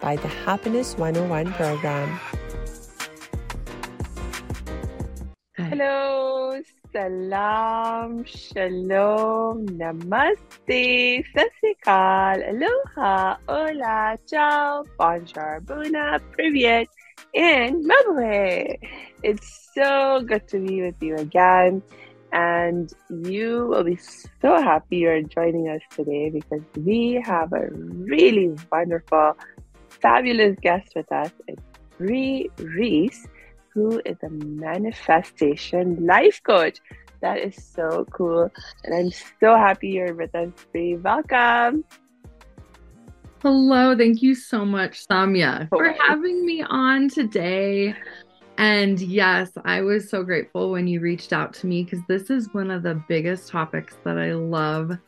by the Happiness 101 program. Hello, salam, shalom, namaste, sasikal, aloha, hola, ciao, bonjour, buna, privyet, and mabue. It's so good to be with you again. And you will be so happy you're joining us today because we have a really wonderful, fabulous guest with us. It's Brie Reese, who is a manifestation life coach. That is so cool. And I'm so happy you're with us, Brie. Welcome. Hello. Thank you so much, Samia, for having me on today. And yes, I was so grateful when you reached out to me because this is one of the biggest topics that I love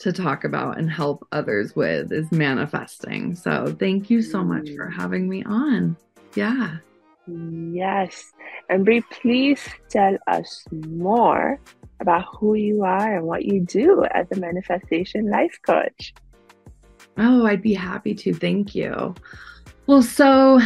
to talk about and help others with is manifesting. So thank you so much for mm. having me on. Yeah. Yes. And Brie, please tell us more about who you are and what you do as a manifestation life coach. Oh, I'd be happy to. Thank you. Well, so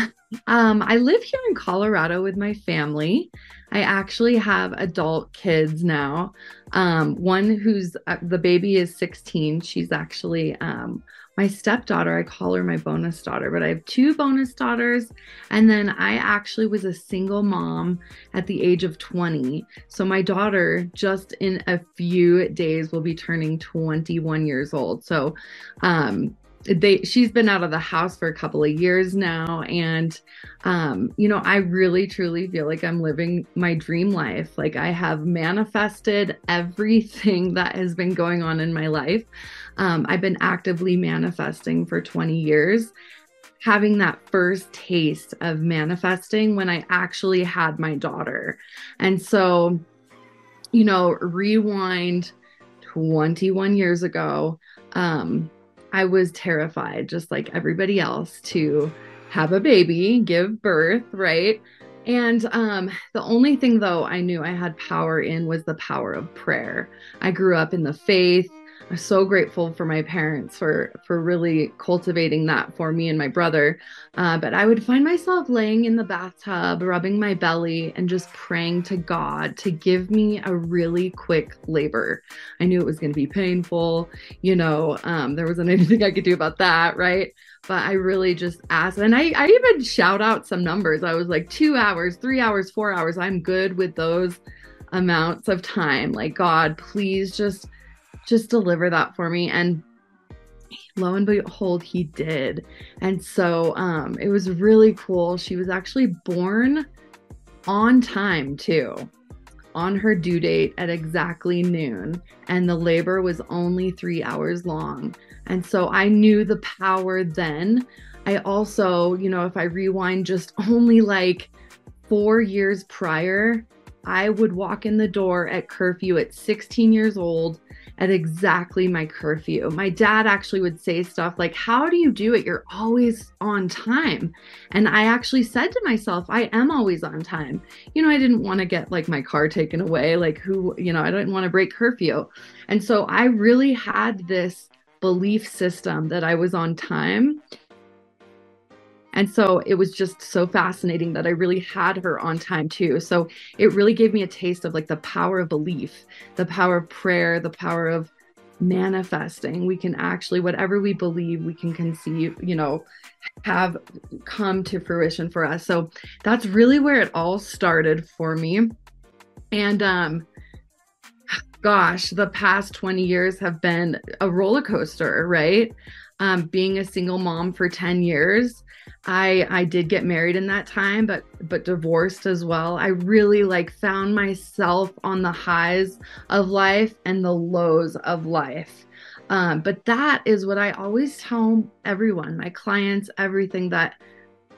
um, I live here in Colorado with my family. I actually have adult kids now. Um, one who's uh, the baby is 16. She's actually um, my stepdaughter. I call her my bonus daughter, but I have two bonus daughters. And then I actually was a single mom at the age of 20. So my daughter, just in a few days, will be turning 21 years old. So, um, they she's been out of the house for a couple of years now. And um you know i really truly feel like i'm living my dream life. Like i have manifested everything that has been going on in my life. Um i've been actively manifesting for 20 years. Having that first taste of manifesting when i actually had my daughter. And so you know rewind 21 years ago um I was terrified, just like everybody else, to have a baby, give birth, right? And um, the only thing, though, I knew I had power in was the power of prayer. I grew up in the faith. I'm so grateful for my parents for for really cultivating that for me and my brother. Uh, but I would find myself laying in the bathtub, rubbing my belly, and just praying to God to give me a really quick labor. I knew it was going to be painful. You know, um, there wasn't anything I could do about that, right? But I really just asked, and I, I even shout out some numbers. I was like two hours, three hours, four hours. I'm good with those amounts of time. Like, God, please just just deliver that for me. And lo and behold, he did. And so um, it was really cool. She was actually born on time, too, on her due date at exactly noon. And the labor was only three hours long. And so I knew the power then. I also, you know, if I rewind just only like four years prior, I would walk in the door at curfew at 16 years old at exactly my curfew. My dad actually would say stuff like, How do you do it? You're always on time. And I actually said to myself, I am always on time. You know, I didn't want to get like my car taken away, like who, you know, I didn't want to break curfew. And so I really had this belief system that I was on time and so it was just so fascinating that I really had her on time too. So it really gave me a taste of like the power of belief, the power of prayer, the power of manifesting. We can actually, whatever we believe, we can conceive, you know, have come to fruition for us. So that's really where it all started for me. And, um, gosh, the past 20 years have been a roller coaster, right? Um, being a single mom for 10 years, I I did get married in that time, but but divorced as well. I really like found myself on the highs of life and the lows of life. Um, but that is what I always tell everyone, my clients, everything that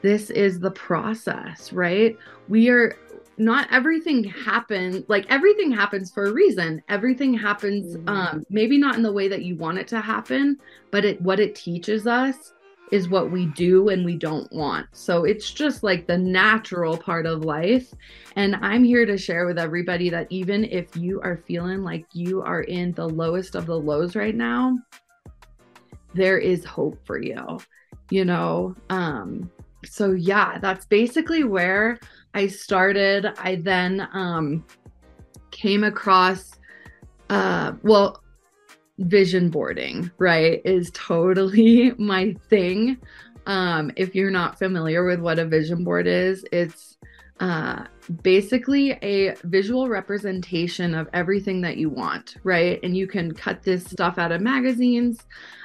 this is the process, right? We are not everything happens like everything happens for a reason everything happens mm-hmm. um maybe not in the way that you want it to happen but it what it teaches us is what we do and we don't want. So it's just like the natural part of life. And i'm here to share with everybody that even if you are feeling like you are in the lowest of the lows right now there is hope for you you know? Um so yeah that's basically where I started. I then um, came across, uh, well, vision boarding, right, is totally my thing. Um, if you're not familiar with what a vision board is, it's uh, basically a visual representation of everything that you want, right? And you can cut this stuff out of magazines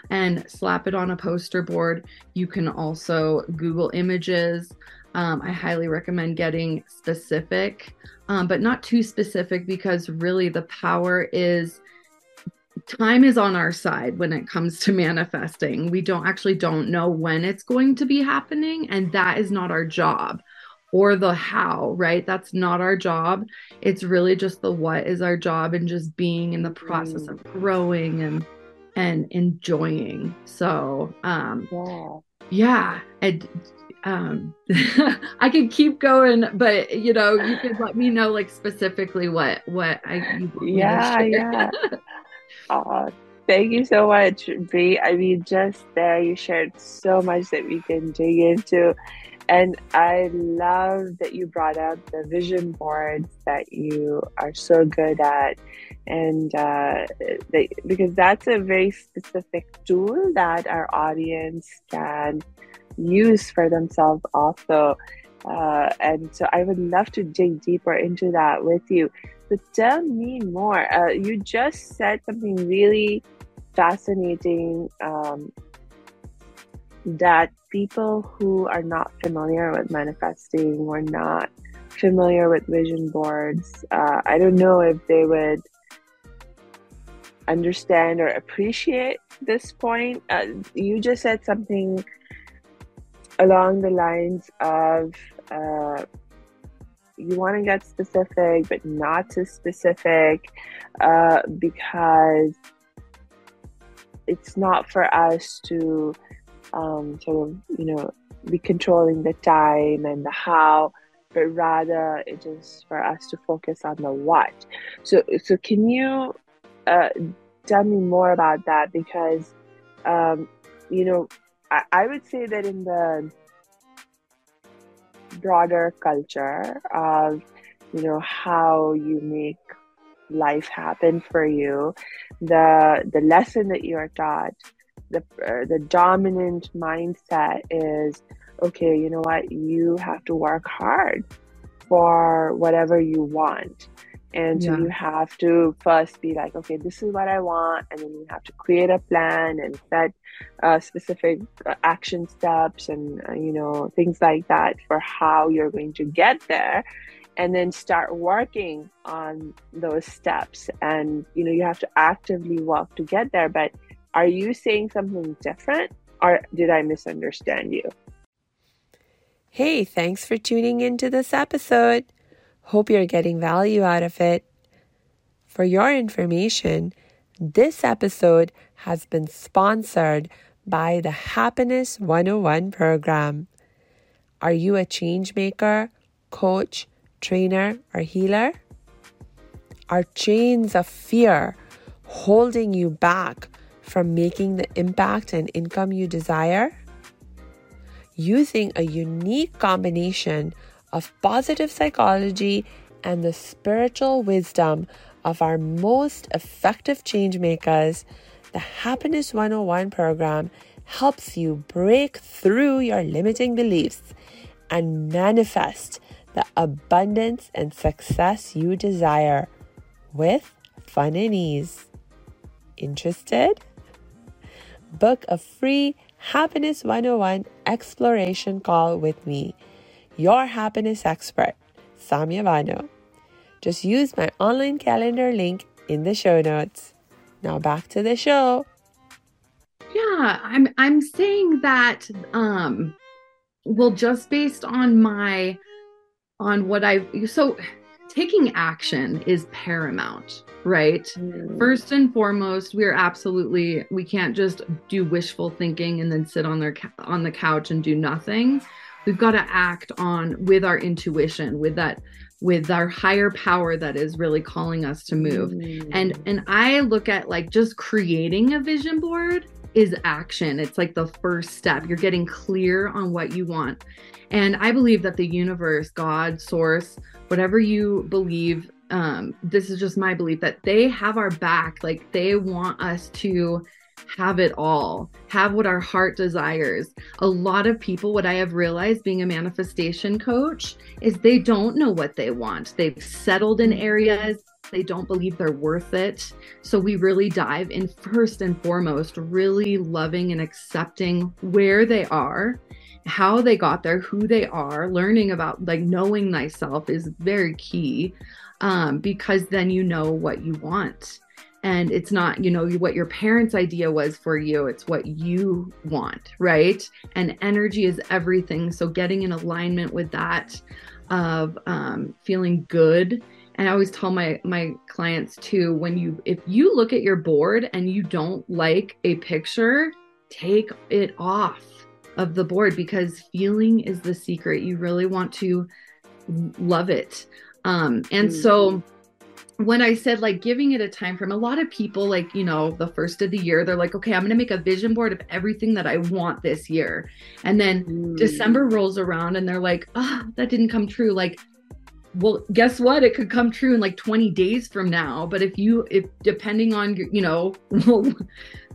and slap it on a poster board. You can also Google images. Um, I highly recommend getting specific, um, but not too specific because really the power is time is on our side when it comes to manifesting. We don't actually don't know when it's going to be happening, and that is not our job or the how, right? That's not our job. It's really just the what is our job and just being in the process of mm. growing and and enjoying. So, um yeah. Yeah, and um i could keep going but you know you could let me know like specifically what what i yeah yeah uh, thank you so much b i mean just there you shared so much that we can dig into and i love that you brought up the vision boards that you are so good at and uh, they, because that's a very specific tool that our audience can use for themselves also. Uh, and so I would love to dig deeper into that with you. But tell me more. Uh, you just said something really fascinating um, that people who are not familiar with manifesting or not familiar with vision boards, uh, I don't know if they would understand or appreciate this point. Uh, you just said something along the lines of uh, you want to get specific, but not too specific uh, because it's not for us to um, sort of, you know, be controlling the time and the how, but rather it is for us to focus on the what. So, so can you uh, tell me more about that? Because, um, you know, I, I would say that in the broader culture of you know how you make life happen for you. The the lesson that you are taught the uh, the dominant mindset is okay you know what? You have to work hard for whatever you want and so yeah. you have to first be like, okay, this is what I want. And then you have to create a plan and set uh, specific uh, action steps and, uh, you know, things like that for how you're going to get there. And then start working on those steps. And, you know, you have to actively work to get there. But are you saying something different or did I misunderstand you? Hey, thanks for tuning into this episode. Hope you're getting value out of it. For your information, this episode has been sponsored by the Happiness 101 program. Are you a change maker, coach, trainer, or healer? Are chains of fear holding you back from making the impact and income you desire? Using a unique combination of positive psychology and the spiritual wisdom of our most effective change makers, the Happiness 101 program helps you break through your limiting beliefs and manifest the abundance and success you desire with fun and ease. Interested? Book a free Happiness 101 exploration call with me your happiness expert, Samia Bano. Just use my online calendar link in the show notes. Now back to the show. Yeah, I'm I'm saying that um well just based on my on what I so taking action is paramount, right? Mm. First and foremost, we're absolutely we can't just do wishful thinking and then sit on their on the couch and do nothing. We've got to act on with our intuition, with that with our higher power that is really calling us to move. Mm. And and I look at like just creating a vision board is action. It's like the first step. You're getting clear on what you want. And I believe that the universe, God, source, whatever you believe, um, this is just my belief that they have our back. Like they want us to have it all, have what our heart desires. A lot of people, what I have realized being a manifestation coach, is they don't know what they want. They've settled in areas, they don't believe they're worth it. So we really dive in first and foremost, really loving and accepting where they are how they got there, who they are, learning about like knowing thyself is very key um, because then you know what you want and it's not you know what your parents idea was for you it's what you want right? And energy is everything so getting in alignment with that of um, feeling good. And i always tell my my clients too when you if you look at your board and you don't like a picture take it off of the board because feeling is the secret. You really want to love it. Um and mm-hmm. so when I said like giving it a time frame, a lot of people, like, you know, the first of the year, they're like, okay, I'm going to make a vision board of everything that I want this year. And then mm. December rolls around and they're like, oh, that didn't come true. Like, well, guess what? It could come true in like 20 days from now. But if you, if depending on, you know,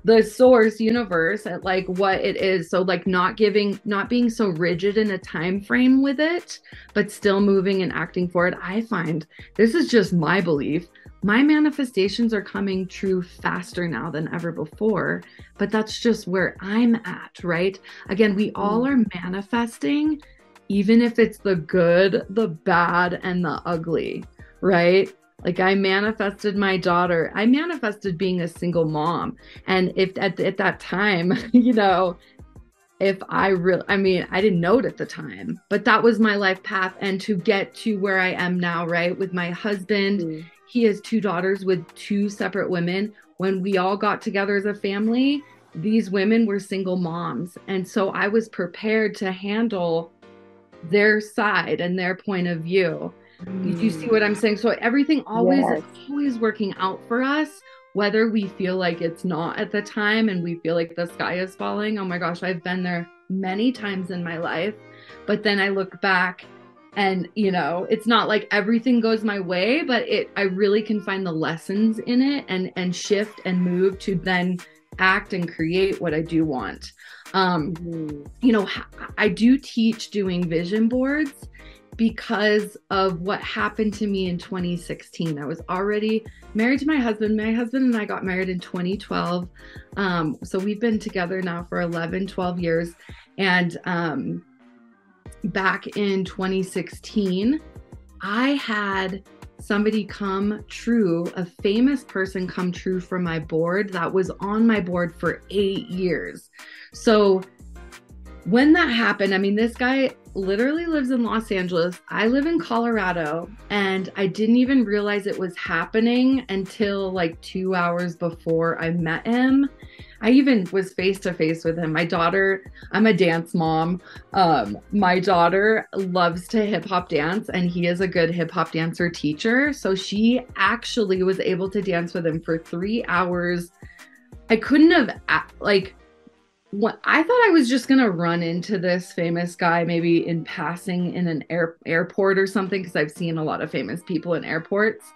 the source universe at like what it is. So like not giving not being so rigid in a time frame with it but still moving and acting for it i find this is just my belief. My manifestations are coming true faster now than ever before but that's just where i'm at right? Again we all mm. are manifesting even if it's the good the bad and the ugly right like I manifested my daughter. I manifested being a single mom. And if at, at that time, you know, if I really, I mean, I didn't know it at the time, but that was my life path. And to get to where I am now, right, with my husband, mm. he has two daughters with two separate women. When we all got together as a family, these women were single moms. And so I was prepared to handle their side and their point of view. Mm. You see what I'm saying? So everything always yes. is always working out for us, whether we feel like it's not at the time and we feel like the sky is falling. Oh my gosh, I've been there many times in my life. But then I look back and you know it's not like everything goes my way but it i really can find the lessons in it and and shift and move to then act and create what i do want um mm-hmm. you know i do teach doing vision boards because of what happened to me in 2016. I was already married to my husband. My husband and I got married in 2012. Um, so we've been together now for 11, 12 years. And um, back in 2016, I had somebody come true, a famous person come true from my board that was on my board for eight years. So when that happened, I mean, this guy literally lives in Los Angeles. I live in Colorado, and I didn't even realize it was happening until like two hours before I met him. I even was face to face with him. My daughter, I'm a dance mom. Um, my daughter loves to hip hop dance, and he is a good hip hop dancer teacher. So she actually was able to dance with him for three hours. I couldn't have, like, what I thought I was just gonna run into this famous guy maybe in passing in an air, airport or something because I've seen a lot of famous people in airports.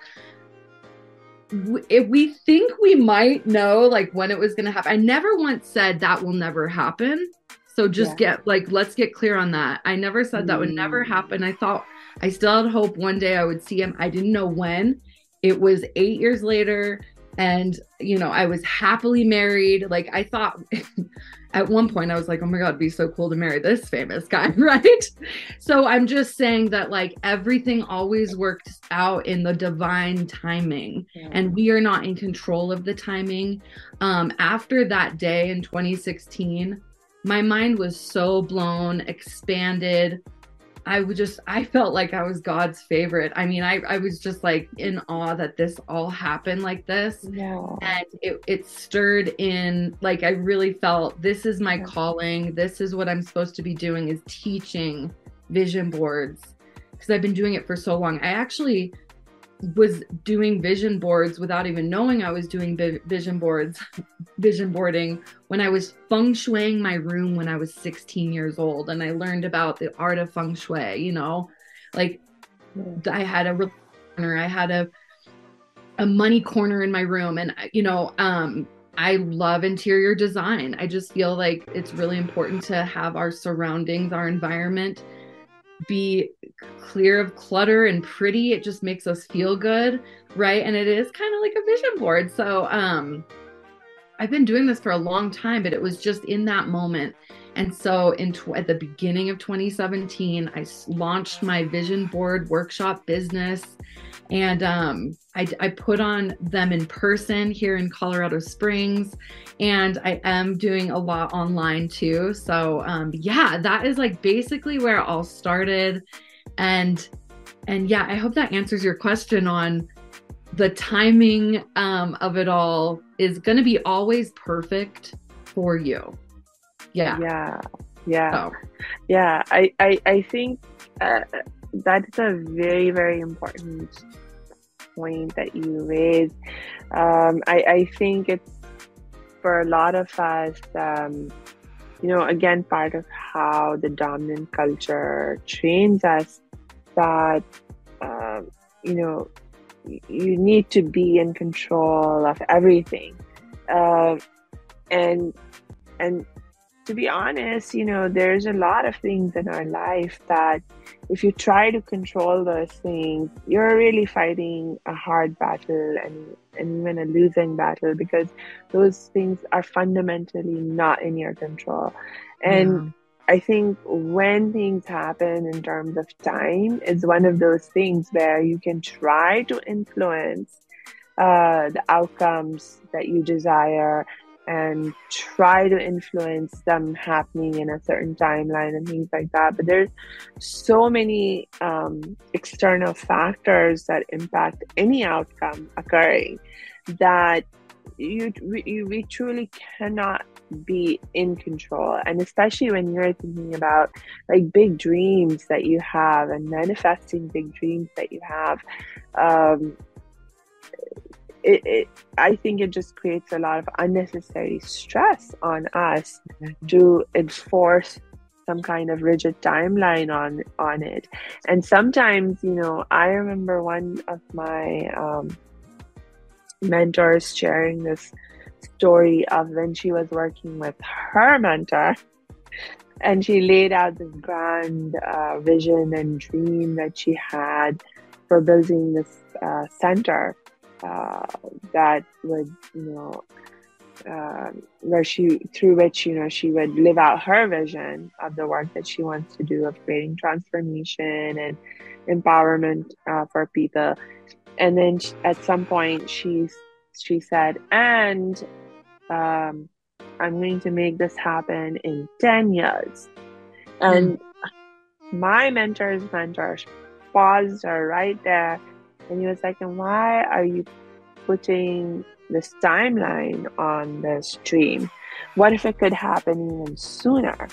If we think we might know like when it was gonna happen, I never once said that will never happen. So just yeah. get like let's get clear on that. I never said that would never mm. happen. I thought I still had hope one day I would see him. I didn't know when. It was eight years later, and you know I was happily married. Like I thought. at one point I was like, oh my God, it'd be so cool to marry this famous guy, right? So I'm just saying that like everything always works out in the divine timing, yeah. and we are not in control of the timing. Um, after that day in 2016, my mind was so blown, expanded. I would just I felt like I was God's favorite. I mean, I I was just like in awe that this all happened like this. And it it stirred in like I really felt this is my calling. This is what I'm supposed to be doing is teaching vision boards because I've been doing it for so long. I actually was doing vision boards without even knowing I was doing vision boards, vision boarding when I was feng shuiing my room when I was 16 years old. And I learned about the art of feng shui, you know, like I had a corner, I had a, a money corner in my room. And, you know, um, I love interior design. I just feel like it's really important to have our surroundings, our environment be clear of clutter and pretty. It just makes us feel good, right? And it is kind of like a vision board. So, um, I've been doing this for a long time, but it was just in that moment. And so, in tw- at the beginning of 2017, I launched my vision board workshop business, and um, I, I put on them in person here in Colorado Springs, and I am doing a lot online too. So um, yeah, that is like basically where it all started, and and yeah, I hope that answers your question on the timing um, of it all is going to be always perfect for you. Yeah. Yeah. Yeah. So. Yeah. I, I, I think uh, that's a very, very important point that you raised. Um, I, I think it's for a lot of us, um, you know, again, part of how the dominant culture trains us that, uh, you know, you need to be in control of everything. Uh, and, and to be honest, you know, there's a lot of things in our life that if you try to control those things, you're really fighting a hard battle and, and even a losing battle because those things are fundamentally not in your control. And yeah. I think when things happen in terms of time is one of those things where you can try to influence uh, the outcomes that you desire and try to influence them happening in a certain timeline and things like that. But there's so many um, external factors that impact any outcome occurring that you, you we truly cannot be in control and especially when you're thinking about like big dreams that you have and manifesting big dreams that you have um, it, it, I think it just creates a lot of unnecessary stress on us to enforce some kind of rigid timeline on on it. And sometimes, you know, I remember one of my um, mentors sharing this story of when she was working with her mentor and she laid out this grand uh, vision and dream that she had for building this uh, center uh, that would, you know, uh, where she through which you know she would live out her vision of the work that she wants to do of creating transformation and empowerment uh, for people and then at some point she she said and um, i'm going to make this happen in 10 years and mm. my mentor's mentor paused her right there and he was like, and why are you putting this timeline on the stream? What if it could happen even sooner?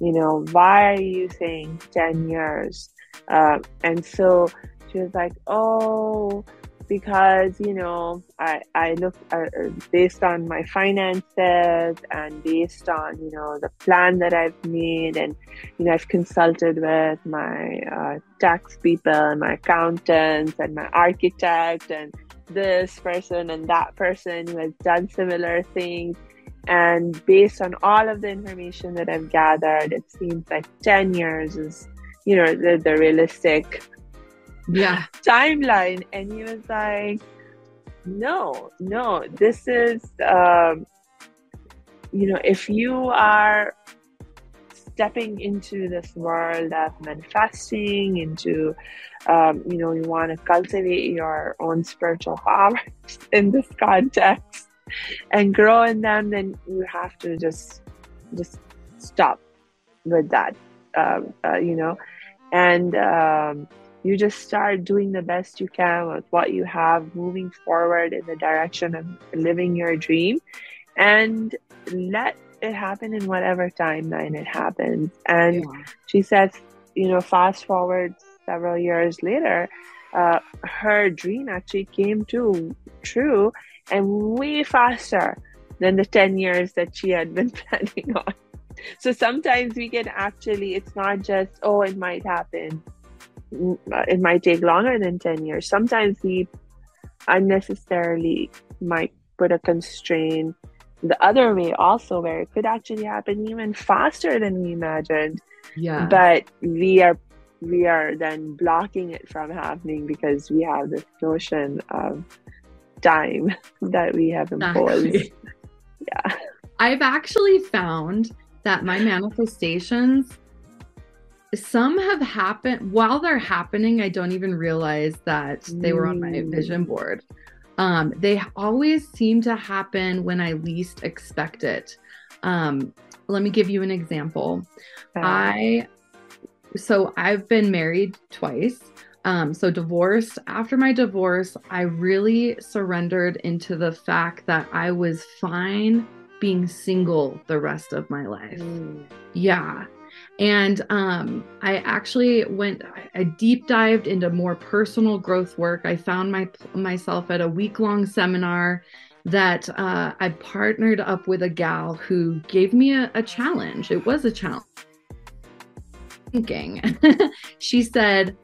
You know, why are you saying 10 years? Uh, and so she was like, oh, because you know I I look uh, uh, based on my finances and based on you know the plan that I've made and you know I've consulted with my uh, tax people and my accountants and my architect and this person and that person who has done similar things. And based on all of the information that I've gathered it seems like 10 years is you know the, the realistic yeah. Timeline. And he was like no no this is um you know, if you are stepping into this world of manifesting, into, um, you know, you want to cultivate your own spiritual powers in this context and grow in them, then you have to just just stop with that, um, uh, you know, and um, you just start doing the best you can with what you have, moving forward in the direction of living your dream, and let it happen in whatever timeline it happens. And yeah. she says, you know, fast forward several years later, uh, her dream actually came to true and way faster than the 10 years that she had been planning on. So sometimes we can actually, it's not just, oh, it might happen. It might take longer than 10 years. Sometimes we unnecessarily might put a constraint the other way also where it could actually happen even faster than we imagined yeah but we are we are then blocking it from happening because we have this notion of time that we have imposed exactly. yeah i've actually found that my manifestations some have happened while they're happening i don't even realize that they were on my mm. vision board um, they always seem to happen when I least expect it. Um, let me give you an example. I so I've been married twice. Um, so divorced. After my divorce, I really surrendered into the fact that I was fine being single the rest of my life. Mm. Yeah. And um, I actually went, I deep dived into more personal growth work. I found my myself at a week long seminar that uh, I partnered up with a gal who gave me a, a challenge. It was a challenge. Thinking, she said,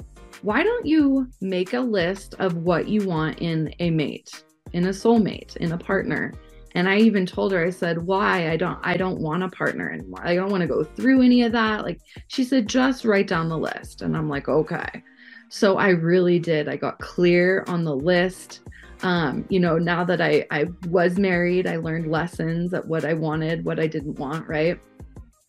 Why don't you make a list of what you want in a mate, in a soulmate, in a partner? And i even told her i said why? I don't i don't want a partner anymore. I don't want to go through any of that. Like she said just write down the list. And i'm like okay. So i really did. I got clear on the list. Um, you know now that i i was married i learned lessons at what i wanted what i didn't want right?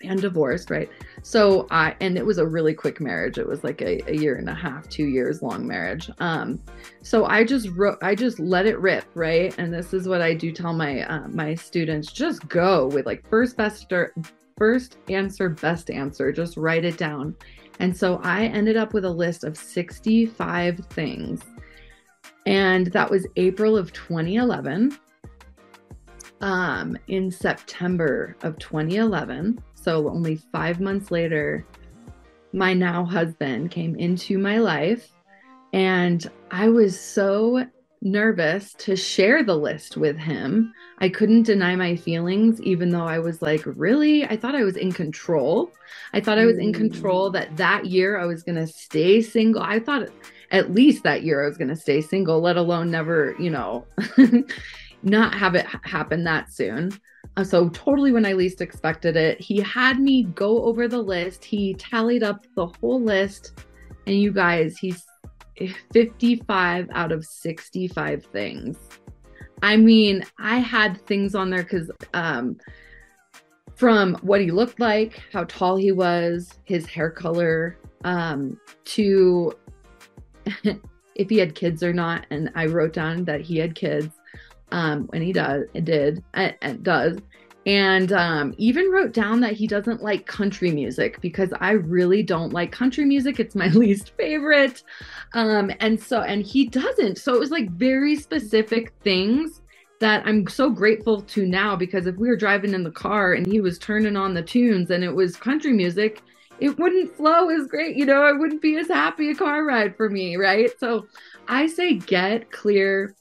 And divorced, right? So I and it was a really quick marriage. It was like a, a year and a half, two years long marriage. Um, so I just wrote, I just let it rip, right? And this is what I do tell my uh, my students: just go with like first best or first answer, best answer. Just write it down. And so I ended up with a list of 65 things. And that was April of 2011. Um, in September of 2011, so only five months later, my now husband came into my life. And I was so nervous to share the list with him. I couldn't deny my feelings, even though I was like, really? I thought I was in control. I thought I was in control mm. that that year I was going to stay single. I thought at least that year I was going to stay single, let alone never, you know, not have it happen that soon. Uh, so totally when I least expected it. He had me go over the list. He tallied up the whole list. And you guys, he's 55 out of 65 things. I mean, I had things on there because um, from what he looked like, how tall he was, his hair color, um, to if he had kids or not. And I wrote down that he had kids um, and he does, did, it, it does, and um, even wrote down that he doesn't like country music because I really don't like country music. It's my least favorite, um, and so and he doesn't. So it was like very specific things that I'm so grateful to now because if we were driving in the car and he was turning on the tunes and it was country music, it wouldn't flow as great. You know, it wouldn't be as happy a car ride for me, right? So I say get clear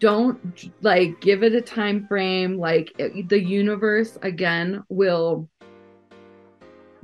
don't like give it a time frame like it, the universe again will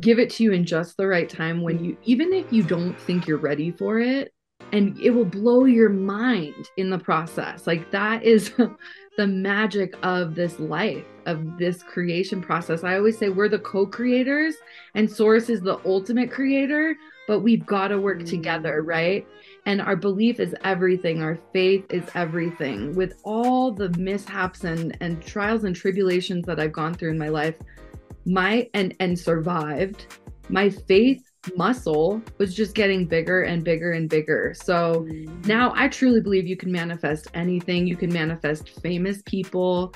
give it to you in just the right time when you even if you don't think you're ready for it and it will blow your mind in the process like that is the magic of this life of this creation process i always say we're the co-creators and source is the ultimate creator but we've got to work together, Mm. right? And our belief is everything. Our faith is everything. With all the mishaps and, and trials and tribulations that I've gone through in my life, my and and survived, my faith muscle was just getting bigger and bigger and bigger. So Mm. now I truly believe you can manifest anything. You can manifest famous people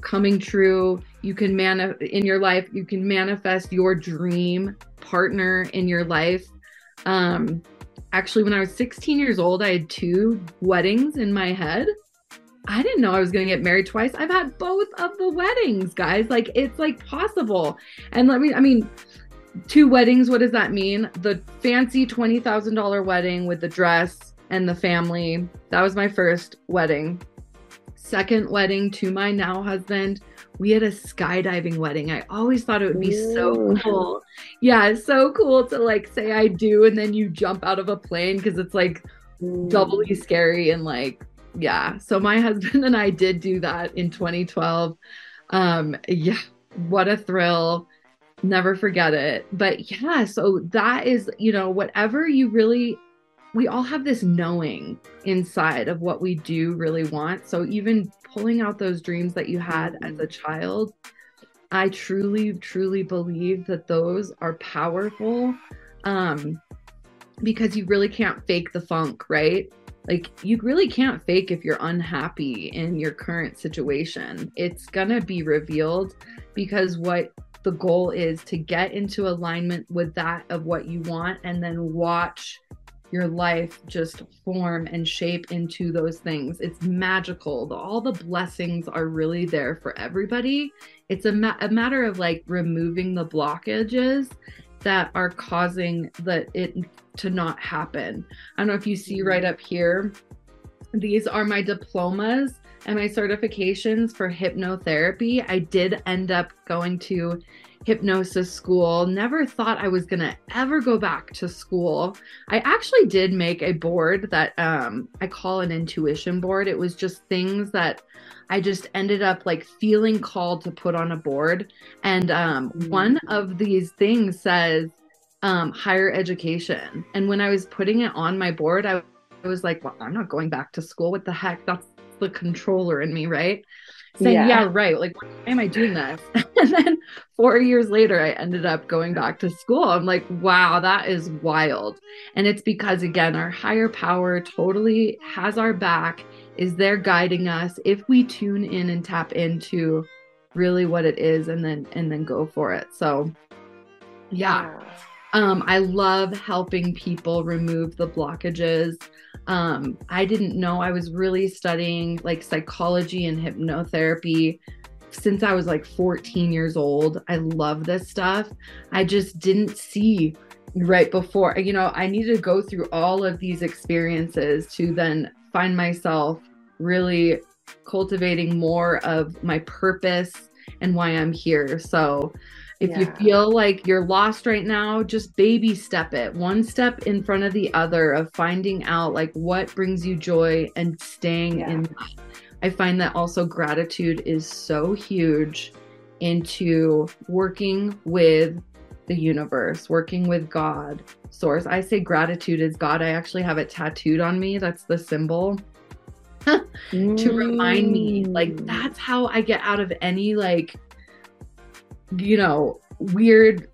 coming true. You can man in your life, you can manifest your dream partner in your life. Um actually when I was 16 years old, I had two weddings in my head. I didn't know I was going to get married twice. I've had both of the weddings, guys. Like it's like possible. And let me I mean two weddings, what does that mean? The fancy $20,000 wedding with the dress and the family. That was my first wedding. Second wedding to my now husband. We had a skydiving wedding. I always thought it would be so cool. Yeah, so cool to like say I do and then you jump out of a plane because it's like Mm. doubly scary and like yeah so my husband and i did do that in 2012 um yeah what a thrill never forget it but yeah so that is you know whatever you really we all have this knowing inside of what we do really want so even pulling out those dreams that you had as a child i truly truly believe that those are powerful um because you really can't fake the funk, right? Like you really can't fake if you're unhappy in your current situation. It's going to be revealed because what the goal is to get into alignment with that of what you want and then watch your life just form and shape into those things. It's magical. The, all the blessings are really there for everybody. It's a, ma- a matter of like removing the blockages that are causing that it to not happen. I don't know if you see right up here. These are my diplomas and my certifications for hypnotherapy. I did end up going to hypnosis school. Never thought I was going to ever go back to school. I actually did make a board that um, I call an intuition board. It was just things that I just ended up like feeling called to put on a board. And um, Mm. one of these things says um, higher education. And when I was putting it on my board, I, I was like, well, I'm not going back to school. What the heck? That's the controller in me, right? Saying, Yeah. yeah, right. Like, why am I doing this? and then four years later, I ended up going back to school. I'm like, wow, that is wild. And it's because, again, our higher power totally has our back, is there guiding us if we tune in and tap into really what it is and then and then go for it. So yeah. Um, I love helping people remove the blockages. Um, I didn't know I was really studying like psychology and hypnotherapy since I was like 14 years old. I love this stuff. I just didn't see right before, you know, I needed to go through all of these experiences to then find myself really cultivating more of my purpose and why I'm here. So, if you feel like you're lost right now, just baby step it, one step in front of the other of finding out like what brings you joy and staying Yeah. in that. I find that also gratitude is so huge into working with the universe, working with God, source. I say gratitude is God. I actually have it tattooed on me. That's the symbol to remind me like Mm. that's how I get out of any like you know weird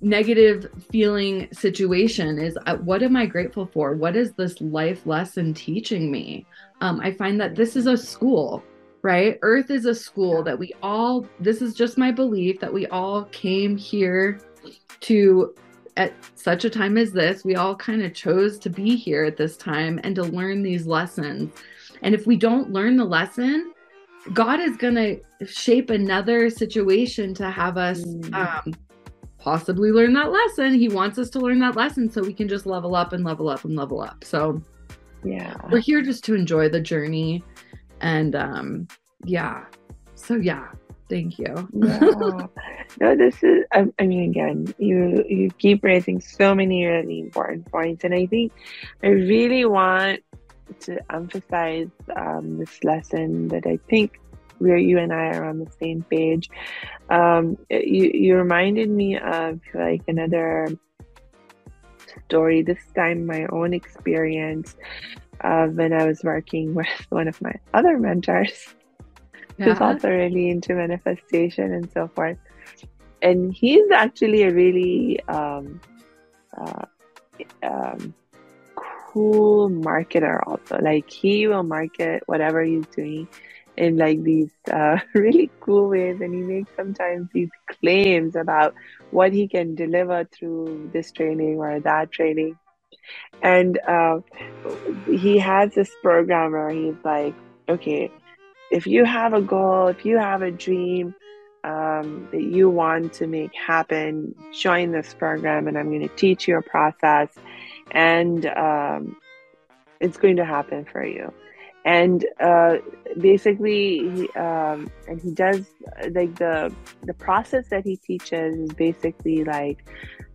negative feeling situation is uh, what am I grateful for? What is this life lesson teaching me? Um, I find that this is a school, right? Earth is a school that we all, this is just my belief that we all came here to, at such a time as this, we all kind of chose to be here at this time and to learn these lessons. And if we don't learn the lesson, God is going to shape another situation to have us Mm. um, possibly learn that lesson. He wants us to learn that lesson so we can just level up and level up and level up. So Yeah. we're here just to enjoy the journey. And um, yeah. So yeah, thank you. yeah. No, this is. I, I mean, again, you you keep raising so many really important points, and I think I really want to emphasize um, this lesson that I think where you and I are on the same page. Um, you you reminded me of like another story, this time my own experience uh, when I was working with one of my other mentors yeah. who's also really into manifestation and so forth. And he's actually a really um, uh, um, cool marketer, also. Like, he will market whatever he's doing in like these uh, really cool ways and he makes sometimes these claims about what he can deliver through this training or that training and uh, he has this program where he's like okay if you have a goal if you have a dream um, that you want to make happen join this program and i'm going to teach you a process and um, it's going to happen for you. And uh, basically he, um, and he does like the the process that he teaches is basically like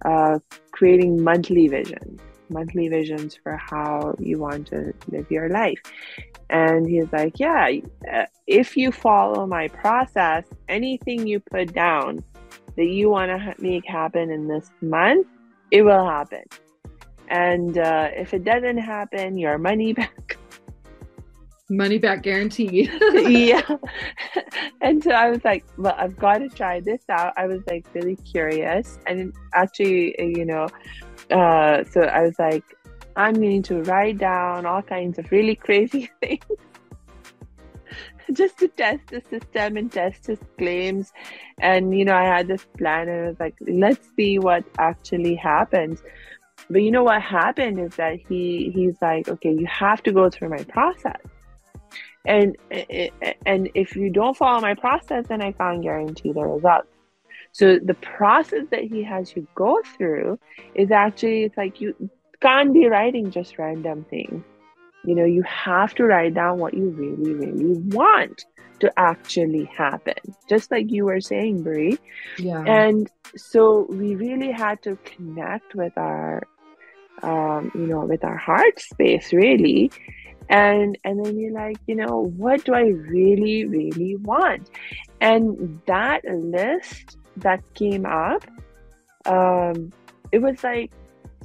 uh, creating monthly visions monthly visions for how you want to live your life. And he's like yeah uh, if you follow my process anything you put down that you want to make happen in this month it will happen and uh, if it doesn't happen your money back money back guarantee. yeah. And so I was like, well, I've got to try this out. I was like really curious. And actually, you know, uh, so I was like, I'm going to write down all kinds of really crazy things just to test the system and test his claims. And, you know, I had this plan and I was like, let's see what actually happens. But you know what happened is that he he's like, okay, you have to go through my process. And and if you don't follow my process then i can't guarantee the results. So the process that he has you go through is actually it's like you can't be writing just random things. You know you have to write down what you really really want to actually happen. Just like you were saying brie. Yeah. And so we really had to connect with our um, you know with our heart space really. And and then you're like you know what do i really really want? And that list that came up um it was like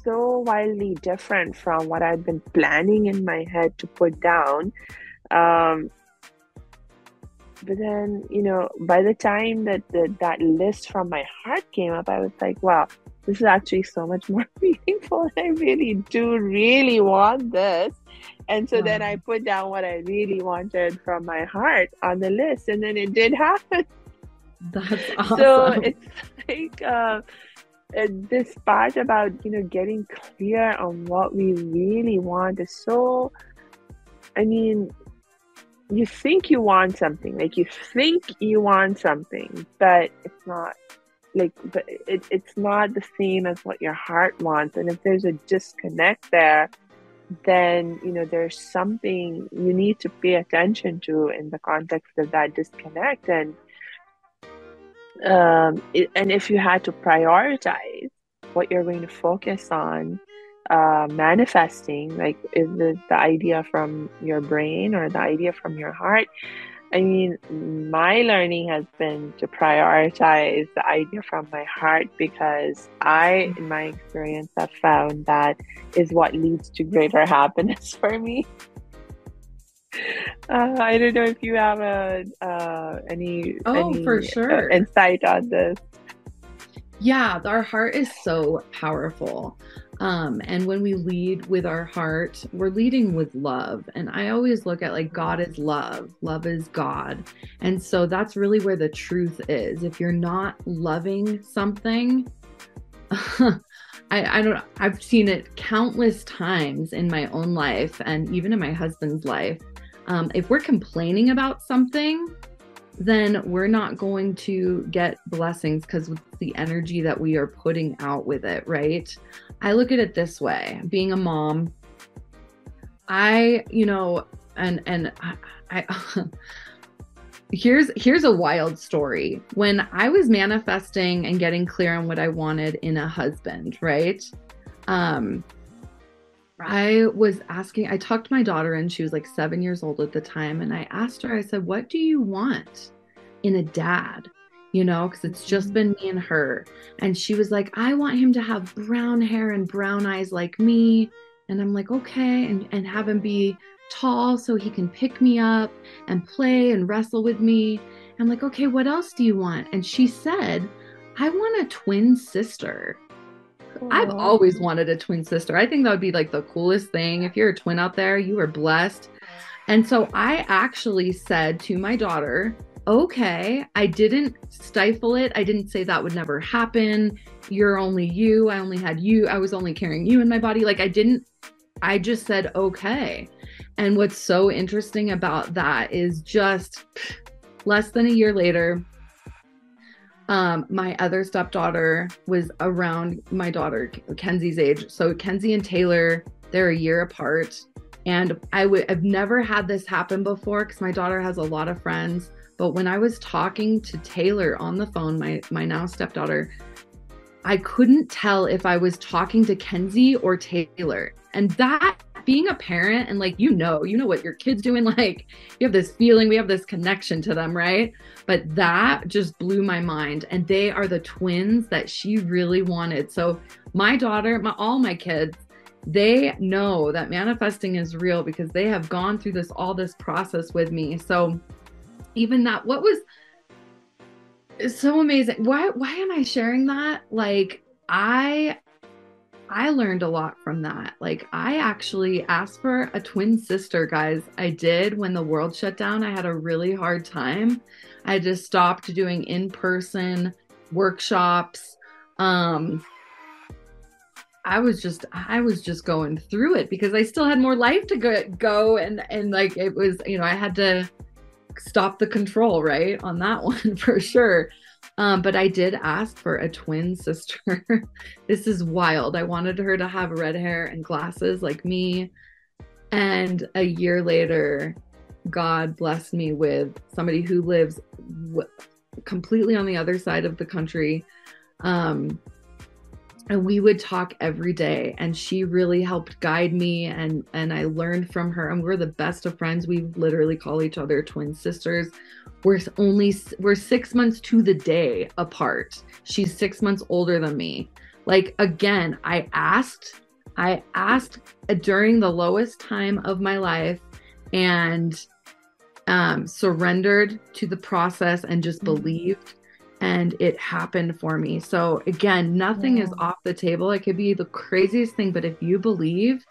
so wildly different from what i'd been planning in my head to put down. Um but then you know by the time that the, that list from my heart came up i was like wow this is actually so much more meaningful i really do really want this and so wow. then I put down what I really wanted from my heart on the list, and then it did happen. That's awesome. So it's like uh, this part about you know getting clear on what we really want is so. I mean, you think you want something, like you think you want something, but it's not like but it, it's not the same as what your heart wants. And if there's a disconnect there then you know there's something you need to pay attention to in the context of that disconnect. And um, it, and if you had to prioritize what you're going to focus on uh, manifesting like is it the idea from your brain or the idea from your heart I mean, my learning has been to prioritize the idea from my heart because I, in my experience, have found that is what leads to greater happiness for me. Uh, I don't know if you have a uh, any oh any, for uh, sure insight on this. Yeah, our heart is so powerful. Um, and when we lead with our heart, we're leading with love. And I always look at like God is love, love is God. And so that's really where the truth is. If you're not loving something, I, I don't I've seen it countless times in my own life and even in my husband's life. Um, if we're complaining about something, then we're not going to get blessings because the energy that we are putting out with it, right? I look at it this way being a mom, I, you know, and, and I, I here's here's a wild story when i was manifesting and getting clear on what i wanted in a husband right um I was asking, I talked my daughter in, she was like seven years old at the time, and I asked her, I said, What do you want in a dad? you know, because it's just mm-hmm. been me and her. And she was like, I want him to have brown hair and brown eyes like me. And I'm like, okay, and, and have him be tall so he can pick me up and play and wrestle with me. I'm like, okay, what else do you want? And she said, I want a twin sister. I've always wanted a twin sister. I think that would be like the coolest thing. If you're a twin out there, you are blessed. And so I actually said to my daughter, okay, I didn't stifle it. I didn't say that would never happen. You're only you. I only had you. I was only carrying you in my body. Like I didn't, I just said, okay. And what's so interesting about that is just less than a year later, um, my other stepdaughter was around my daughter Kenzie's age. So Kenzie and Taylor, they're a year apart. And I would I've never had this happen before because my daughter has a lot of friends. But when I was talking to Taylor on the phone, my my now stepdaughter, I couldn't tell if I was talking to Kenzie or Taylor. And that being a parent and like you know you know what your kids doing like you have this feeling we have this connection to them right? But that just blew my mind and they are the twins that she really wanted. So my daughter my all my kids they know that manifesting is real because they have gone through this all this process with me. So even that what was so amazing why why am i sharing that? Like i I learned a lot from that. Like, I actually asked for a twin sister, guys. I did when the world shut down. I had a really hard time. I just stopped doing in person workshops. Um, I was just I was just going through it because I still had more life to go, go and and like it was you know I had to stop the control right on that one for sure um, but I did ask for a twin sister. this is wild. I wanted her to have red hair and glasses like me. And a year later, God blessed me with somebody who lives w- completely on the other side of the country. Um, and we would talk every day and she really helped guide me and and I learned from her and we're the best of friends. We literally call each other twin sisters. We're only we're 6 months to the day apart. She's 6 months older than me. Like again I asked I asked during the lowest time of my life and um surrendered to the process and just mm-hmm. believed and it happened for me. So again, nothing yeah. is off the table. It could be the craziest thing, but if you believe,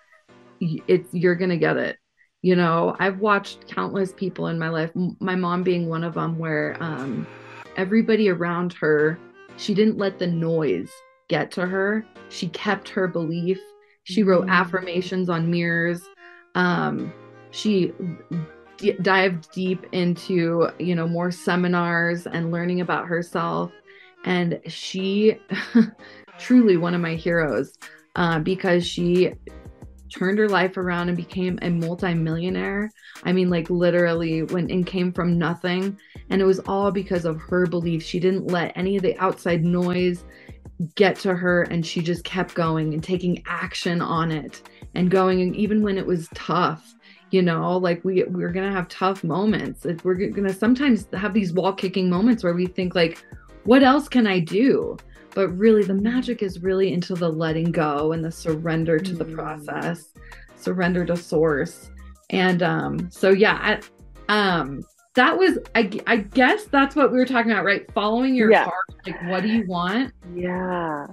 it you're gonna get it. You know, I've watched countless people in my life, my mom being one of them, where um, everybody around her, she didn't let the noise get to her. She kept her belief. She wrote mm-hmm. affirmations on mirrors. Um, she d- dived deep into you know more seminars and learning about herself and she truly one of my heroes uh, because she turned her life around and became a multimillionaire. I mean, like literally went and came from nothing. And it was all because of her belief. She didn't let any of the outside noise get to her and she just kept going and taking action on it and going even when it was tough you know like we we're gonna have tough moments. We're gonna sometimes have these wall kicking moments where we think like what else can i do? But really the magic is really into the letting go and the surrender to the mm. process surrender to source. And um so yeah I, um that was I, I guess that's what we were talking about right? Following your yeah. heart like what do you want? Yeah.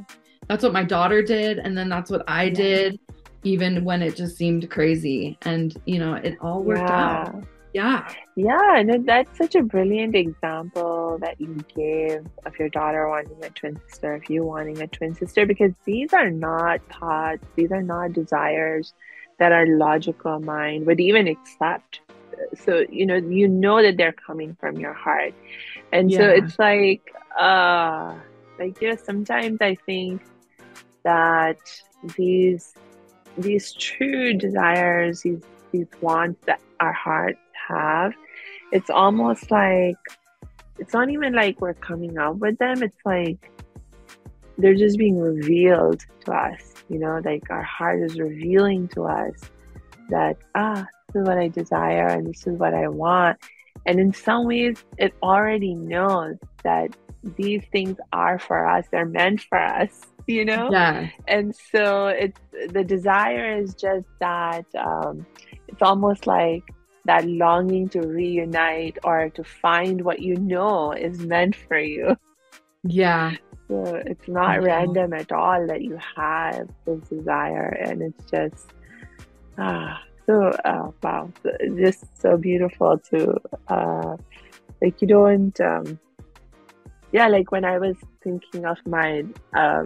That's what my daughter did and then that's what i yeah. did even when it just seemed crazy. And, you know, it all worked yeah. out. Yeah. Yeah. And that's such a brilliant example that you gave of your daughter wanting a twin sister, of you wanting a twin sister, because these are not thoughts, these are not desires that our logical mind would even accept. So, you know, you know that they're coming from your heart. And yeah. so it's like, uh, like, you know, sometimes I think that these these true desires, these these wants that our hearts have, it's almost like it's not even like we're coming up with them. It's like they're just being revealed to us. You know, like our heart is revealing to us that ah, this is what I desire and this is what I want. And in some ways, it already knows that these things are for us, they're meant for us, you know? Yeah. And so it's the desire is just that um, it's almost like that longing to reunite or to find what you know is meant for you. Yeah. So it's not random at all that you have this desire, and it's just ah so uh, wow, just so beautiful to uh, like you don't um, yeah like when I was thinking of my uh,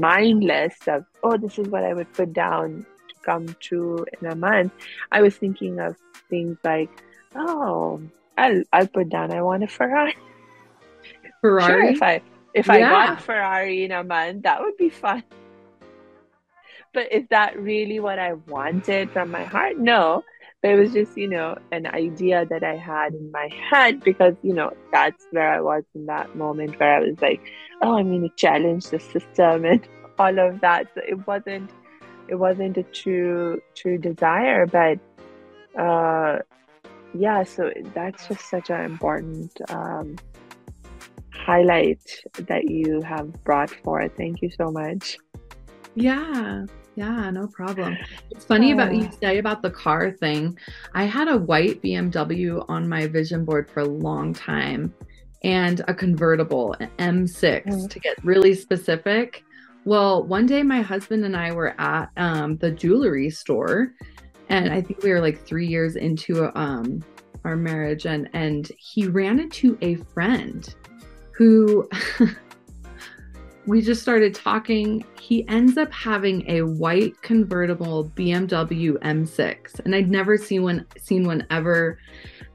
mind list of oh this is what I would put down to come true in a month, I was thinking of things like oh I'll I'll put down I want a Ferrari. Ferrari. Sure, if I if Yeah. I got a Ferrari in a month, that would be fun. But is that really what I wanted from my heart? No. But it was just, you know, an idea that I had in my head because, you know, that's where I was in that moment where I was like, oh, I'm going to challenge the system and all of that. So it wasn't, it wasn't a true, true desire. But, uh, yeah, so that's just such an important, um, highlight that you have brought forth. Thank you so much. Yeah. Yeah, no problem. It's funny about you say about the car thing. I had a white BMW on my vision board for a long time and a convertible, an M6 Mm. to get really specific. Well, one day my husband and I were at um, the jewelry store, and I think we were like three years into um, our marriage, and and he ran into a friend who we just started talking. He ends up having a white convertible BMW M6, and I'd never seen one seen one ever.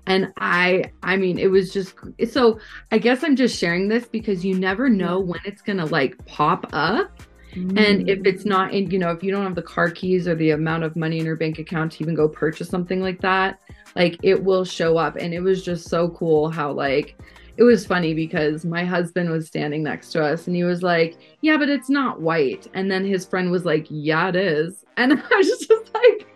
And I, I mean, it was just so. I guess I'm just sharing this because you never know when it's gonna like pop up, and if it's mm. not in, you know, if you don't have the car keys or the amount of money in your bank account to even go purchase something like that, like it will show up. And it was just so cool how like it was funny because my husband was standing next to us and he was like, Yeah, but it's not white. And then his friend was like, Yeah, it is. And I was just like,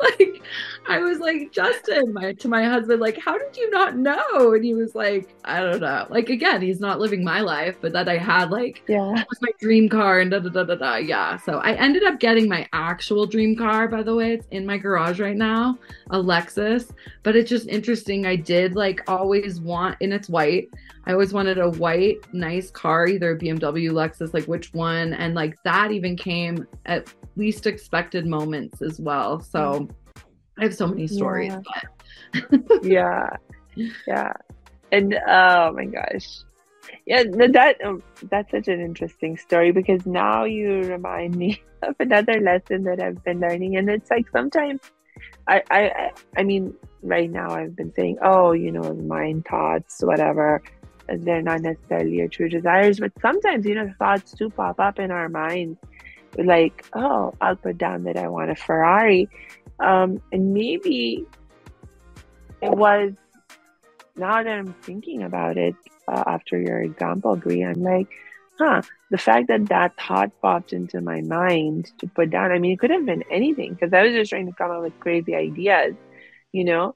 like I was like, Justin, my to my husband, like, how did you not know? And he was like, I don't know. Like again, he's not living my life, but that I had like yeah. that was my dream car and da da da da da. Yeah. So I ended up getting my actual dream car, by the way. It's in my garage right now, a Lexus. But it's just interesting. I did like always want, and it's white. I always wanted a white, nice car, either a BMW, Lexus, like which one. And like that even came at least expected moments as well. So I have so many stories. Yeah. But yeah yeah and oh my gosh yeah that um, that's such an interesting story because now you remind me of another lesson that i've been learning and it's like sometimes i i I- i mean right now i've been saying oh you know mind thoughts whatever they're not necessarily your true desires but sometimes you know thoughts do pop up in our minds like oh i'll put down that i want a ferrari um, and maybe it was now that I'm thinking about it uh, after your example, Brie, I'm like, huh, the fact that that thought popped into my mind to put down, I mean, it could have been anything because I was just trying to come up with crazy ideas, you know?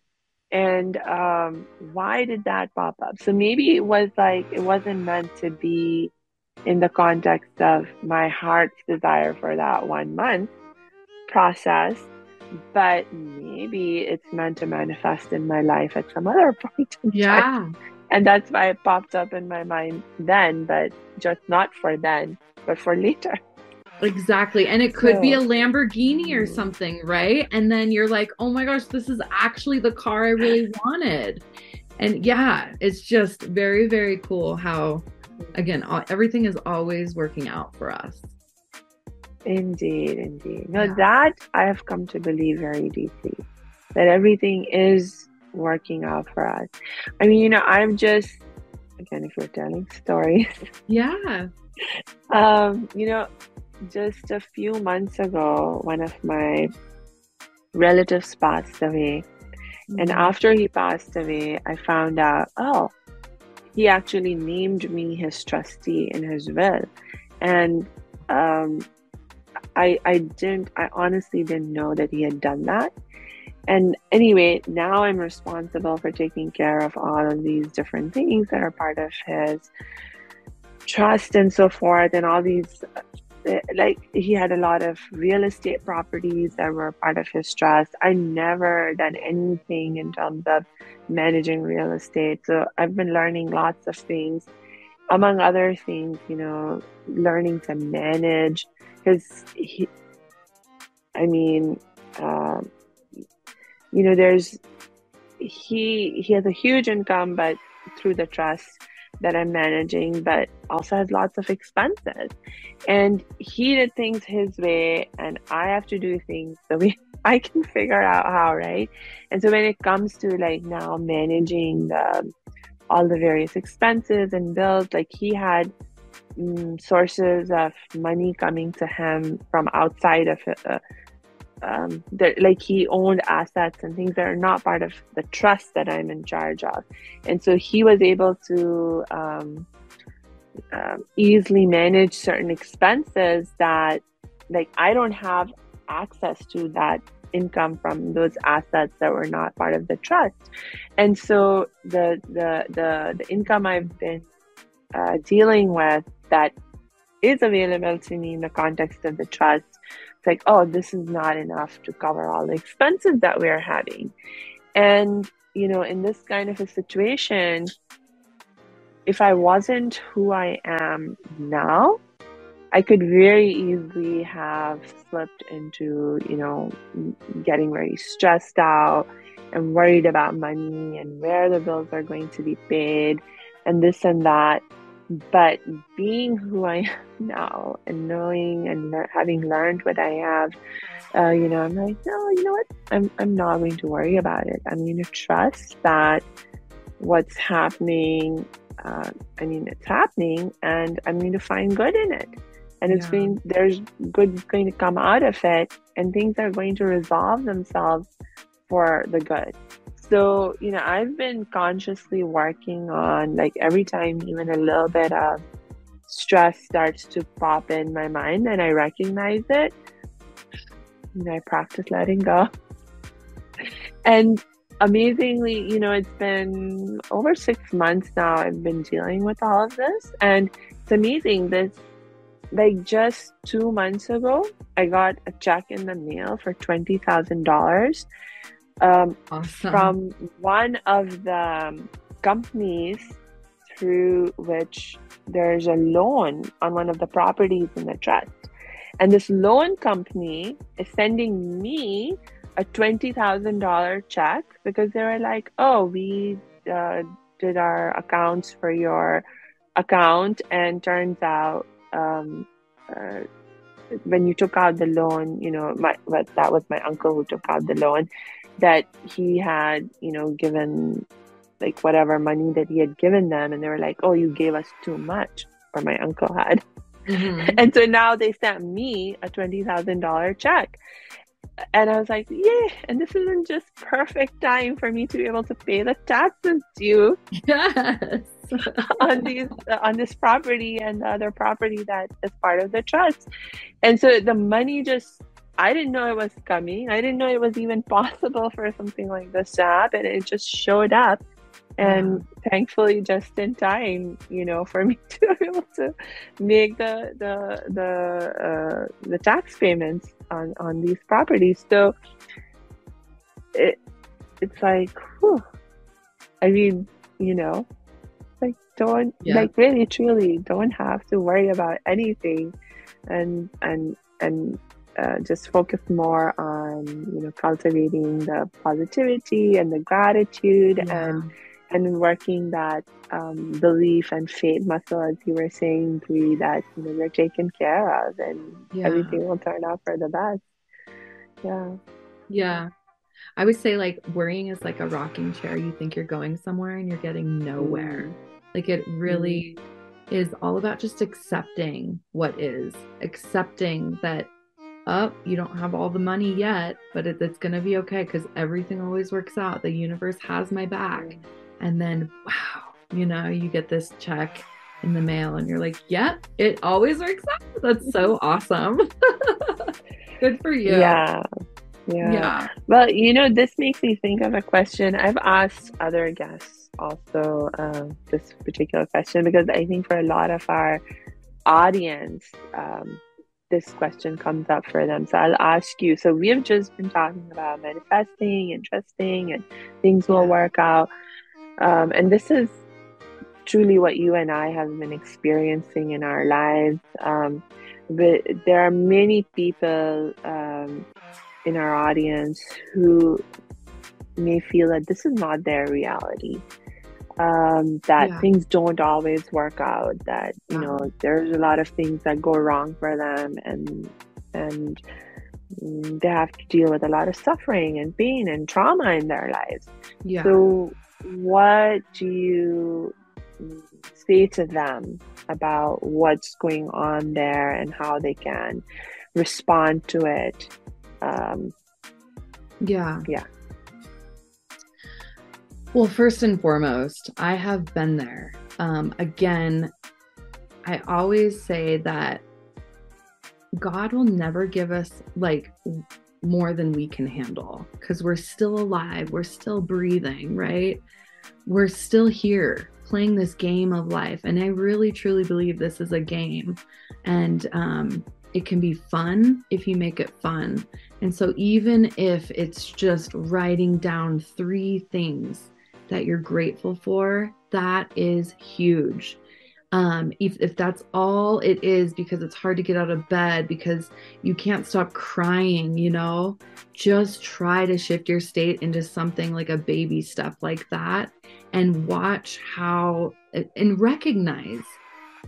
And um, why did that pop up? So maybe it was like, it wasn't meant to be in the context of my heart's desire for that one month process but maybe it's meant to manifest in my life at some other point in time. yeah. And that's why it popped up in my mind then, but just not for then, but for later. Exactly. And it could be a Lamborghini or something, right? And then you're like, oh my gosh, this is actually the car I really wanted. And yeah, it's just very, very cool how, again, all, everything is always working out for us. Indeed, indeed. No, Yeah. that I have come to believe very deeply that everything is working out for us. I mean, you know, I'm just, again, if you're telling stories, Yeah. Um, you know, just a few months ago, one of my relatives passed away. And after he passed away, I found out, oh, he actually named me his trustee in his will. And um, I, I didn't, I honestly didn't know that he had done that. and anyway, now I'm responsible for taking care of all of these different things that are part of his trust and so forth, and all these. Uh, like he had a lot of real estate properties that were part of his trust. I never done anything in terms of managing real estate, so I've been learning lots of things. Among other things, you know, learning to manage because he, I mean, um, you know there's he he has a huge income but through the trust that I'm managing, but also has lots of expenses. And he did things his way, and I have to do things the way I can figure out how, right? And so when it comes to like now managing the all the various expenses and bills, like he had um, sources of money coming to him from outside of uh, um, that like he owned assets and things that are not part of the trust that I'm in charge of. And so he was able to um, uh, easily manage certain expenses that like I don't have access to that income from those assets that were not part of the trust. And so the the the, the income I've been uh, dealing with that is available to me in the context of the trust it's like, oh, this is not enough to cover all the expenses that we're having. And, you know, in this kind of a situation, if I wasn't who I am now, I could very easily have slipped into, you know, getting very stressed out and worried about money and where the bills are going to be paid and this and that. But being who I am now and knowing and le- having learned what I have, uh, you know, I'm like, no, you know what? I'm, I'm not going to worry about it. I'm going to trust that what's happening, uh, I mean, it's happening and I'm going to find good in it. And it's yeah. going, there's good going to come out of it and things are going to resolve themselves for the good. So, you know, I've been consciously working on like every time even a little bit of stress starts to pop in my mind and I recognize it, you know, I practice letting go. and amazingly, you know, it's been over six months now I've been dealing with all of this. And it's amazing. This like just two months ago, I got a check in the mail for twenty thousand dollars um, awesome. from one of the companies through which there's a loan on one of the properties in the trust. And this loan company is sending me a $20,000 check because they were like, oh, we uh, did our accounts for your account, and turns out um, uh, when you took out the loan, you know, my, that was my uncle who took out the loan that he had, you know, given like whatever money that he had given them, and they were like, "Oh, you gave us too much," or my uncle had. Mm-hmm. And so now they sent me a twenty thousand dollar check, and I was like, "Yeah!" And this isn't just perfect time for me to be able to pay the taxes due. Yes. on these on this property and the other property that is part of the trust, and so the money just I didn't know it was coming. I didn't know it was even possible for something like this to happen. It just showed up. And yeah. thankfully, just in time, you know, for me to be able to make the the the uh, the tax payments on on these properties. So it it's like, whew. I mean, you know, like don't yeah. like really truly don't have to worry about anything, and and and uh, just focus more on you know cultivating the positivity and the gratitude yeah. and and working that um, belief and faith muscle as you were saying Brie, that you know you're taken care of and yeah. everything will turn out for the best yeah yeah i would say like worrying is like a rocking chair you think you're going somewhere and you're getting nowhere mm. like it really mm. is all about just accepting what is accepting that up, oh, you don't have all the money yet, but it, it's going to be okay because everything always works out. The universe has my back. And then, wow, you know, you get this check in the mail and you're like, yep, it always works out. That's so awesome. Good for you. Yeah. Yeah. Yeah. Well, you know, this makes me think of a question I've asked other guests also um, this particular question because I think for a lot of our audience, um, this question comes up for them. So I'll ask you. So we have just been talking about manifesting and trusting, and things will work out. Um, and this is truly what you and I have been experiencing in our lives. Um, but there are many people um, in our audience who may feel that this is not their reality. Um, that Yeah. things don't always work out. That you Yeah. know, there's a lot of things that go wrong for them, and and they have to deal with a lot of suffering and pain and trauma in their lives. Yeah. So, what do you say to them about what's going on there and how they can respond to it? Um, Yeah. Yeah. Well, first and foremost, I have been there. Um, again, I always say that God will never give us like more than we can handle because we're still alive, we're still breathing, right? We're still here playing this game of life. And I really truly believe this is a game. And um, it can be fun if you make it fun. And so, even if it's just writing down three things that you're grateful for, that is huge. Um, if, if that's all it is because it's hard to get out of bed because you can't stop crying, you know, just try to shift your state into something like a baby step like that and watch how and recognize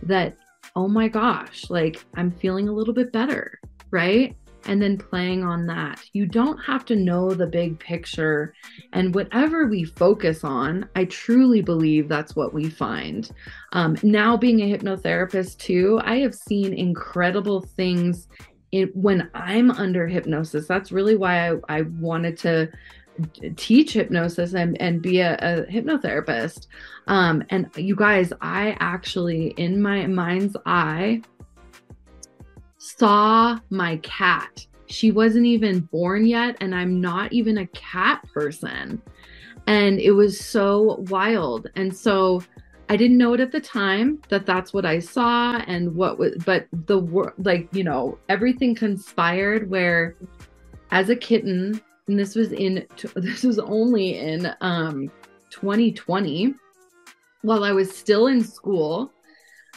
that, oh my gosh, like I'm feeling a little bit better, right? And then playing on that. You don't have to know the big picture. And whatever we focus on, I truly believe that's what we find. Um, now, being a hypnotherapist too, I have seen incredible things in, when I'm under hypnosis. That's really why I, I wanted to teach hypnosis and, and be a, a hypnotherapist. Um, and you guys, I actually, in my mind's eye, saw my cat. She wasn't even born yet, and I'm not even a cat person. And it was so wild. And so I didn't know it at the time that that's what I saw and what was, but the word, like, you know, everything conspired where as a kitten, and this was in, this was only in um, 2020 while I was still in school.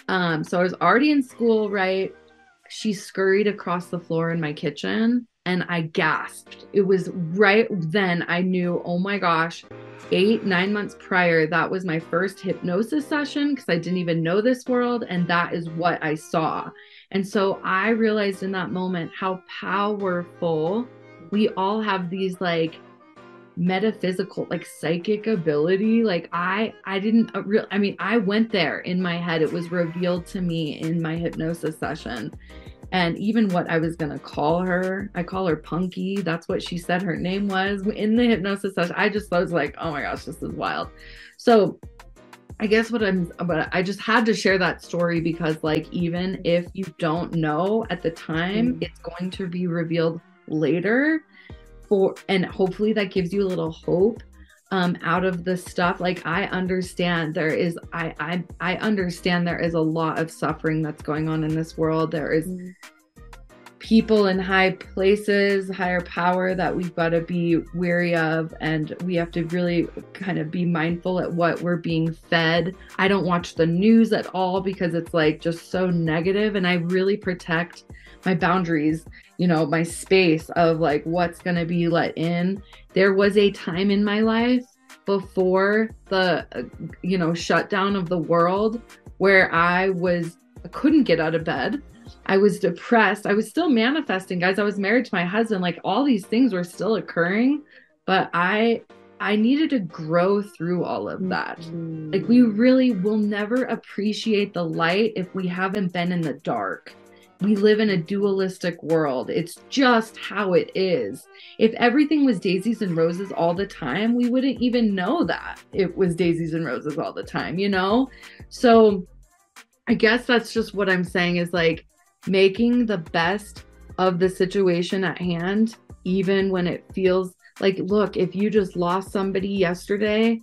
Um, so I was already in school, right? She scurried across the floor in my kitchen and I gasped. It was right then I knew, oh my gosh, eight, nine months prior, that was my first hypnosis session because I didn't even know this world. And that is what I saw. And so I realized in that moment how powerful we all have these like metaphysical like psychic ability like i i didn't uh, real i mean i went there in my head. It was revealed to me in my hypnosis session. And even what i was going to call her i call her punky. That's what she said her name was in the hypnosis session. I just was like oh my gosh this is wild. So i guess what i'm but i just had to share that story because like even if you don't know at the time Mm. it's going to be revealed later for and hopefully that gives you a little hope um out of the stuff. Like i understand there is I, I i understand there is a lot of suffering that's going on in this world. There is people in high places higher power that we've got to be weary of and we have to really kind of be mindful at what we're being fed. I don't watch the news at all because it's like just so negative and i really protect my boundaries you know my space of like what's going to be let in. There was a time in my life before the uh, you know shutdown of the world where i was I couldn't get out of bed i was depressed i was still manifesting guys i was married to my husband like all these things were still occurring but i i needed to grow through all of that Mm-hmm. like we really will never appreciate the light if we haven't been in the dark we live in a dualistic world. It's just how it is. If everything was daisies and roses all the time, we wouldn't even know that it was daisies and roses all the time, you know? So I guess that's just what I'm saying is like making the best of the situation at hand even when it feels like, look, if you just lost somebody yesterday,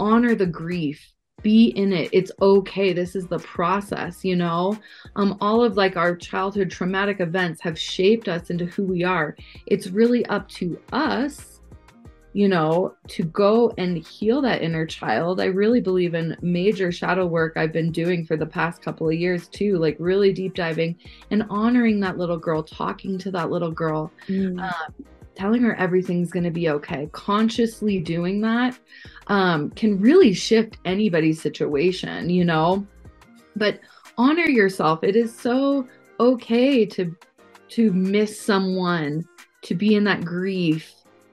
honor the grief. Be in it. It's okay. This is the process you know? Um all of like our childhood traumatic events have shaped us into who we are. It's really up to us you know to go and heal that inner child. I really believe in major shadow work i've been doing for the past couple of years too like really deep diving and honoring that little girl talking to that little girl mm. um, telling her everything's going to be okay. Consciously doing that um, can really shift anybody's situation you know? But honor yourself. It is so okay to to miss someone to be in that grief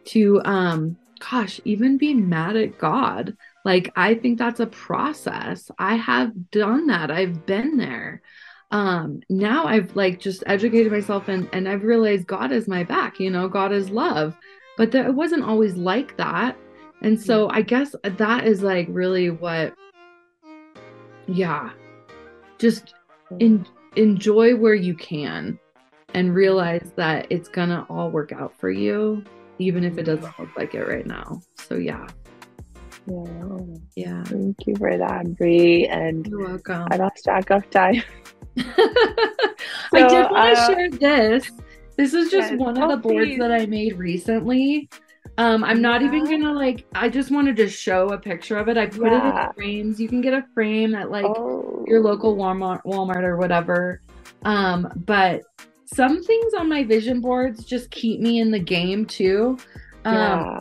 to um gosh even be mad at god. Like i think that's a process. I have done that. I've been there. Um now i've like just educated myself and and i've realized god is my back you know god is love. But that it wasn't always like that. And so i guess that is like really what yeah just in, enjoy where you can and realize that it's gonna all work out for you even if it doesn't look like it right now so yeah yeah yeah thank you for that Brie and you're welcome I lost track of time I did want to uh, share this. This is just yes, one of the boards please. that I made recently. Um, I'm not even gonna like. I just wanted to show a picture of it. I put yeah. it in frames. You can get a frame at like oh. your local Walmart, Walmart or whatever. Um, but some things on my vision boards just keep me in the game too. Um, yeah.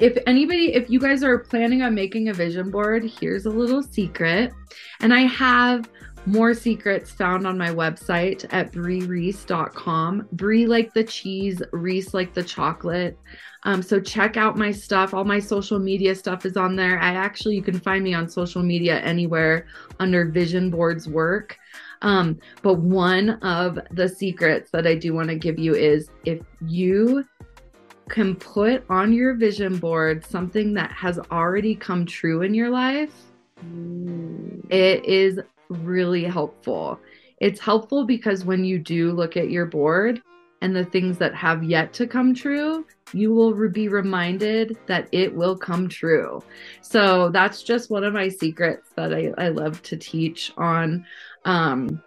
If anybody, if you guys are planning on making a vision board, here's a little secret. And I have more secrets found on my website at briereese.com. Brie like the cheese, Reese like the chocolate. Um, so check out my stuff. All my social media stuff is on there. I actually, you can find me on social media anywhere under Vision Boards Work. Um, but one of the secrets that I do want to give you is if you can put on your vision board something that has already come true in your life, mm. it is really helpful. It's helpful because when you do look at your board and the things that have yet to come true, you will be reminded that it will come true. So that's just one of my secrets that I, I love to teach on. Um,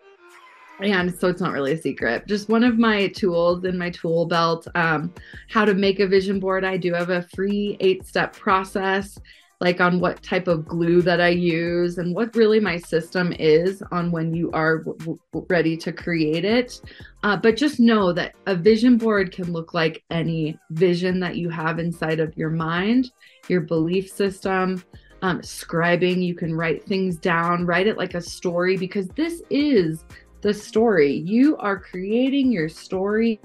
and so it's not really a secret just one of my tools in my tool belt um, how to make a vision board i do have a free eight step process like on what type of glue that I use and what really my system is on when you are w- w- ready to create it. Uh, but just know that a vision board can look like any vision that you have inside of your mind, your belief system. Um, scribing, you can write things down, write it like a story because this is the story. You are creating your story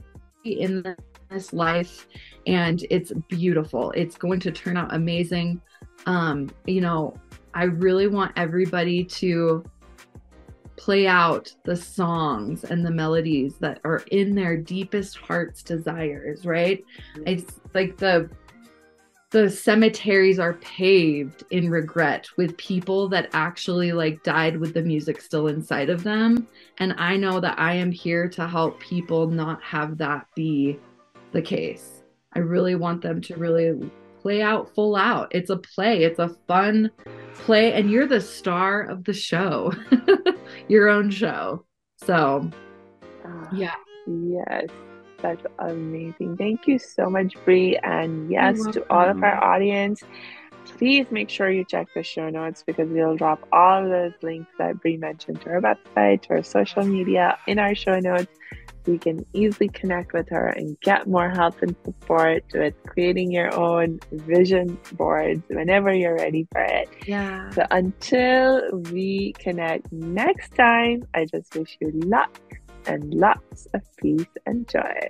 in this life and it's beautiful. It's going to turn out amazing um, you know, I really want everybody to play out the songs and the melodies that are in their deepest heart's desires, right? It's like the the cemeteries are paved in regret with people that actually like died with the music still inside of them and i know that i am here to help people not have that be the case i really want them to really play out full out. It's a play, it's a fun play, and you're the star of the show, your own show. So, uh, yeah. Yes, that's amazing. Thank you so much, Brie. And yes, to all of our audience, please make sure you check the show notes because we'll drop all those links that Brie mentioned to our website, to our social media in our show notes So you can easily connect with her and get more help and support with creating your own vision boards whenever you're ready for it. Yeah. So until we connect next time, I just wish you luck and lots of peace and joy.